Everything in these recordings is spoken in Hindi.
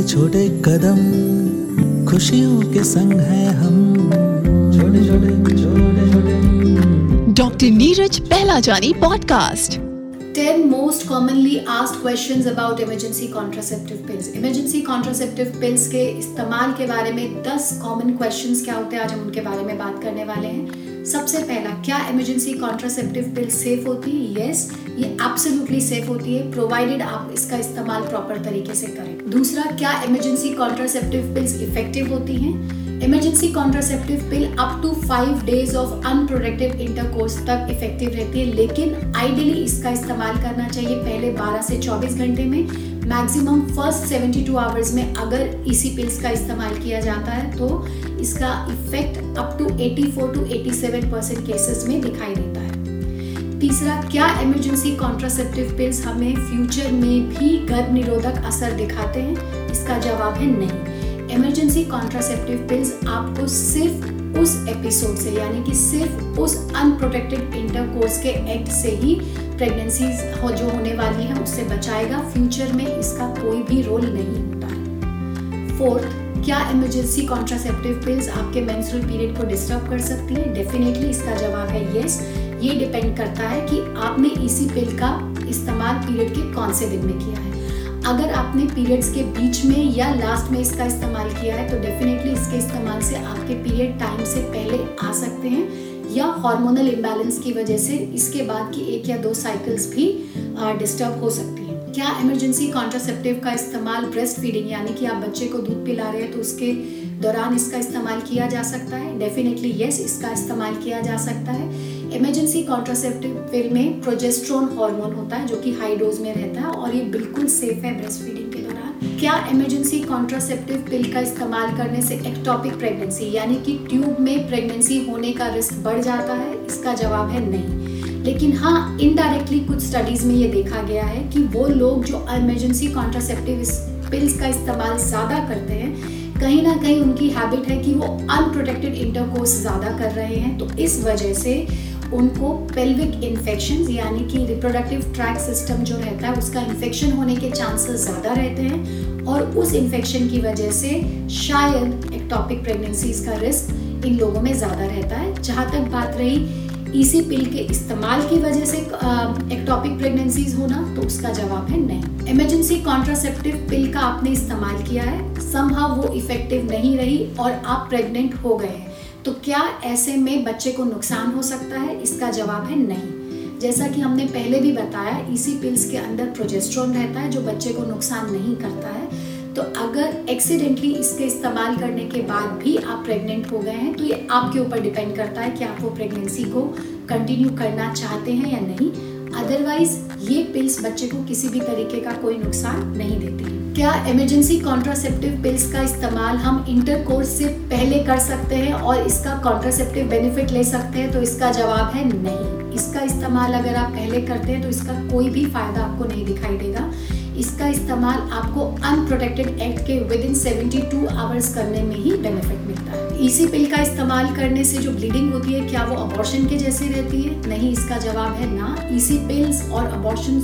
छोटे कदम, खुशियों के संग है हम। छोटे छोटे छोटे छोटे डॉक्टर नीरज पहला जानी podcast. 10 most commonly asked questions about emergency contraceptive pills. Emergency contraceptive pills के इस्तेमाल के बारे में 10 common questions क्या होते हैं? आज हम उनके बारे में बात करने वाले हैं। सबसे पहला, क्या इमरजेंसी कॉन्ट्रासेप्टिव पिल सेफ़ होती है? यस ये एब्सोल्युटली सेफ़ होती है प्रोवाइडेड आप इसका इस्तेमाल प्रॉपर तरीके से करें। दूसरा, क्या इमरजेंसी कॉन्ट्रासेप्टिव पिल्स इफ़ेक्टिव होती हैं? Emergency contraceptive pill up to five days of unproductive intercourse तक इफ़ेक्टिव रहती है, लेकिन आइडियली इसका इस्तेमाल करना चाहिए पहले 12 से 24 घंटे में। मैक्सिमम फ़र्स्ट 72 आवर्स में अगर इसी पिल्स का इस्तेमाल किया जाता है तो इसका effect up to 84 to 87 percent cases में दिखाई देता है। तीसरा, क्या इमरजेंसी कॉन्ट्रासेप्टिव पिल्स हमें फ्यूचर में भी गर्भ निरोधक असर दिखाते हैं? इसका जवाब है नहीं। इमरजेंसी कॉन्ट्रासेप्टिव पिल्स आपको सिर्फ़ उस एपिसोड से, यानी कि सिर्फ़ उस अनप्रोटेक्टेड इंटरकोर्स के एक्ट से ही प्रेगनेंसी हो, जो होने वाली है, उससे बचाएगा। फ्यूचर में इसका कोई भी रोल नहीं होता। है फोर्थ क्या इमरजेंसी कॉन्ट्रासेप्टिव पिल्स आपके मेंस्ट्रुअल पीरियड को डिस्टर्ब कर सकती है? डेफिनेटली इसका जवाब है यस ये डिपेंड करता है कि आपने इसी पिल का इस्तेमाल पीरियड के कौन से दिन में किया है। अगर आपने पीरियड्स के बीच में या लास्ट में इसका इस्तेमाल किया है तो डेफिनेटली इसके इस्तेमाल से आपके पीरियड टाइम से पहले आ सकते हैं, या हार्मोनल इम्बैलेंस की वजह से इसके बाद की एक या दो साइकिल्स भी डिस्टर्ब हो सकती हैं। क्या इमरजेंसी कॉन्ट्रासेप्टिव का इस्तेमाल ब्रेस्ट फीडिंग यानी कि आप बच्चे को दूध पिला रहे हैं तो उसके दौरान इसका इस्तेमाल किया जा सकता है? डेफिनेटली यस इसका इस्तेमाल किया जा सकता है। इमरजेंसी कॉन्ट्रासेप्टिव पिल में प्रोजेस्ट्रोन हार्मोन होता है, जो कि हाई डोज में रहता है और ये बिल्कुल सेफ़ है ब्रेस्ट फीडिंग के दौरान। क्या इमरजेंसी कॉन्ट्रासेप्टिव पिल का इस्तेमाल करने से एक्टॉपिक प्रेगनेंसी यानी कि ट्यूब में प्रेगनेंसी होने का रिस्क बढ़ जाता है? इसका जवाब है नहीं। लेकिन हाँ इनडायरेक्टली कुछ स्टडीज़ में ये देखा गया है कि वो लोग जो इमरजेंसी कॉन्ट्रासेप्टिव पिल्स का इस्तेमाल ज़्यादा करते हैं कहीं ना कहीं उनकी हैबिट है कि वो अनप्रोटेक्टेड इंटरकोर्स ज़्यादा कर रहे हैं तो इस वजह से उनको पेल्विक इन्फेक्शन यानी कि रिप्रोडक्टिव ट्रैक सिस्टम जो रहता है, उसका इन्फेक्शन होने के चांसेस ज़्यादा रहते हैं और उस इन्फेक्शन की वजह से शायद एक्टॉपिक प्रेगनेंसीज का रिस्क इन लोगों में ज़्यादा रहता है। जहाँ तक बात रही इसी पिल के इस्तेमाल की वजह से एक्टॉपिक प्रेगनेंसीज होना तो उसका जवाब है नहीं। इमरजेंसी कॉन्ट्रासेप्टिव पिल का आपने इस्तेमाल किया है समहाउ वो इफ़ेक्टिव नहीं रही और आप प्रेग्नेंट हो गए हैं। तो क्या ऐसे में बच्चे को नुकसान हो सकता है? इसका जवाब है नहीं। जैसा कि हमने पहले भी बताया, इसी पिल्स के अंदर प्रोजेस्ट्रॉन रहता है, जो बच्चे को नुकसान नहीं करता है। तो अगर एक्सीडेंटली इसके इस्तेमाल करने के बाद भी आप प्रेग्नेंट हो गए हैं तो ये आपके ऊपर डिपेंड करता है कि आप वो प्रेगनेंसी को कंटिन्यू करना चाहते हैं या नहीं। अदरवाइज़ ये पिल्स बच्चे को किसी भी तरीके का कोई नुकसान नहीं देती क्या इमरजेंसी कॉन्ट्रासेप्टिव पिल्स का इस्तेमाल हम इंटरकोर्स से पहले कर सकते हैं और इसका कॉन्ट्रासेप्टिव बेनिफिट ले सकते हैं? तो इसका जवाब है नहीं। इसका इस्तेमाल अगर आप पहले करते हैं तो इसका कोई भी फ़ायदा आपको नहीं दिखाई देगा। इसका इस्तेमाल आपको अनप्रोटेक्टेड एक्ट के विद इन 72 आवर्स करने में ही बेनिफिट मिलता है। इसी पिल का इस्तेमाल करने से जो ब्लीडिंग होती है, क्या वो अबॉर्शन के जैसी रहती है? नहीं, इसका जवाब है ना। इसी पिल्स और अबॉर्शन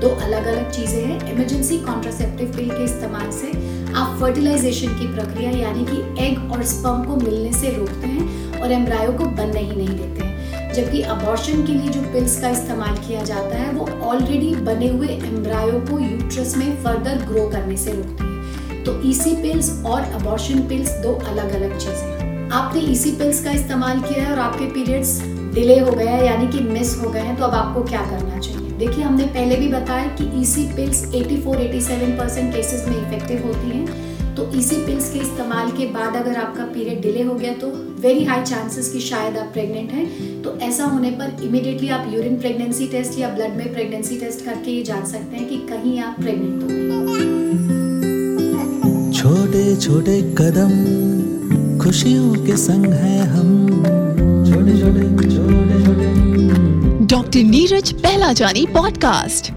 दो अलग अलग चीज़ें हैं। इमरजेंसी कॉन्ट्रासेप्टिव पिल के इस्तेमाल से आप फर्टिलाइजेशन की प्रक्रिया, यानी कि एग और स्पर्म को मिलने से रोकते हैं और एम्ब्रायो को बनने ही नहीं देते हैं। जबकि अबॉर्शन के लिए जो पिल्स का इस्तेमाल किया जाता है, वो ऑलरेडी बने हुए एम्ब्रायो को यूट्रस में फर्दर ग्रो करने से रोकती है। तो ईसी पिल्स और अबॉर्शन पिल्स दो अलग अलग चीज़ें हैं। आपने ईसी पिल्स का इस्तेमाल किया है और आपके पीरियड्स डिले हो गए हैं, यानी कि मिस हो गए हैं तो अब आपको क्या करना चाहिए? देखिए, हमने पहले भी बताया कि ईसी पिल्स 84-87 परसेंट केसेस में इफ़ेक्टिव होती हैं। तो इसी पिल्स के इस्तेमाल के बाद अगर आपका पीरियड डिले हो गया तो वेरी हाई चांसेस कि शायद आप प्रेग्नेंट हैं। तो ऐसा होने पर इमिडिएटली आप यूरिन प्रेगनेंसी टेस्ट या ब्लड में प्रेगनेंसी टेस्ट करके ये जान सकते हैं कि कहीं आप प्रेग्नेंट हो। छोटे छोटे कदम खुशियों के संग है हम। छोटे छोटे छोटे छोटे। डॉक्टर नीरज पहला जानी पॉडकास्ट।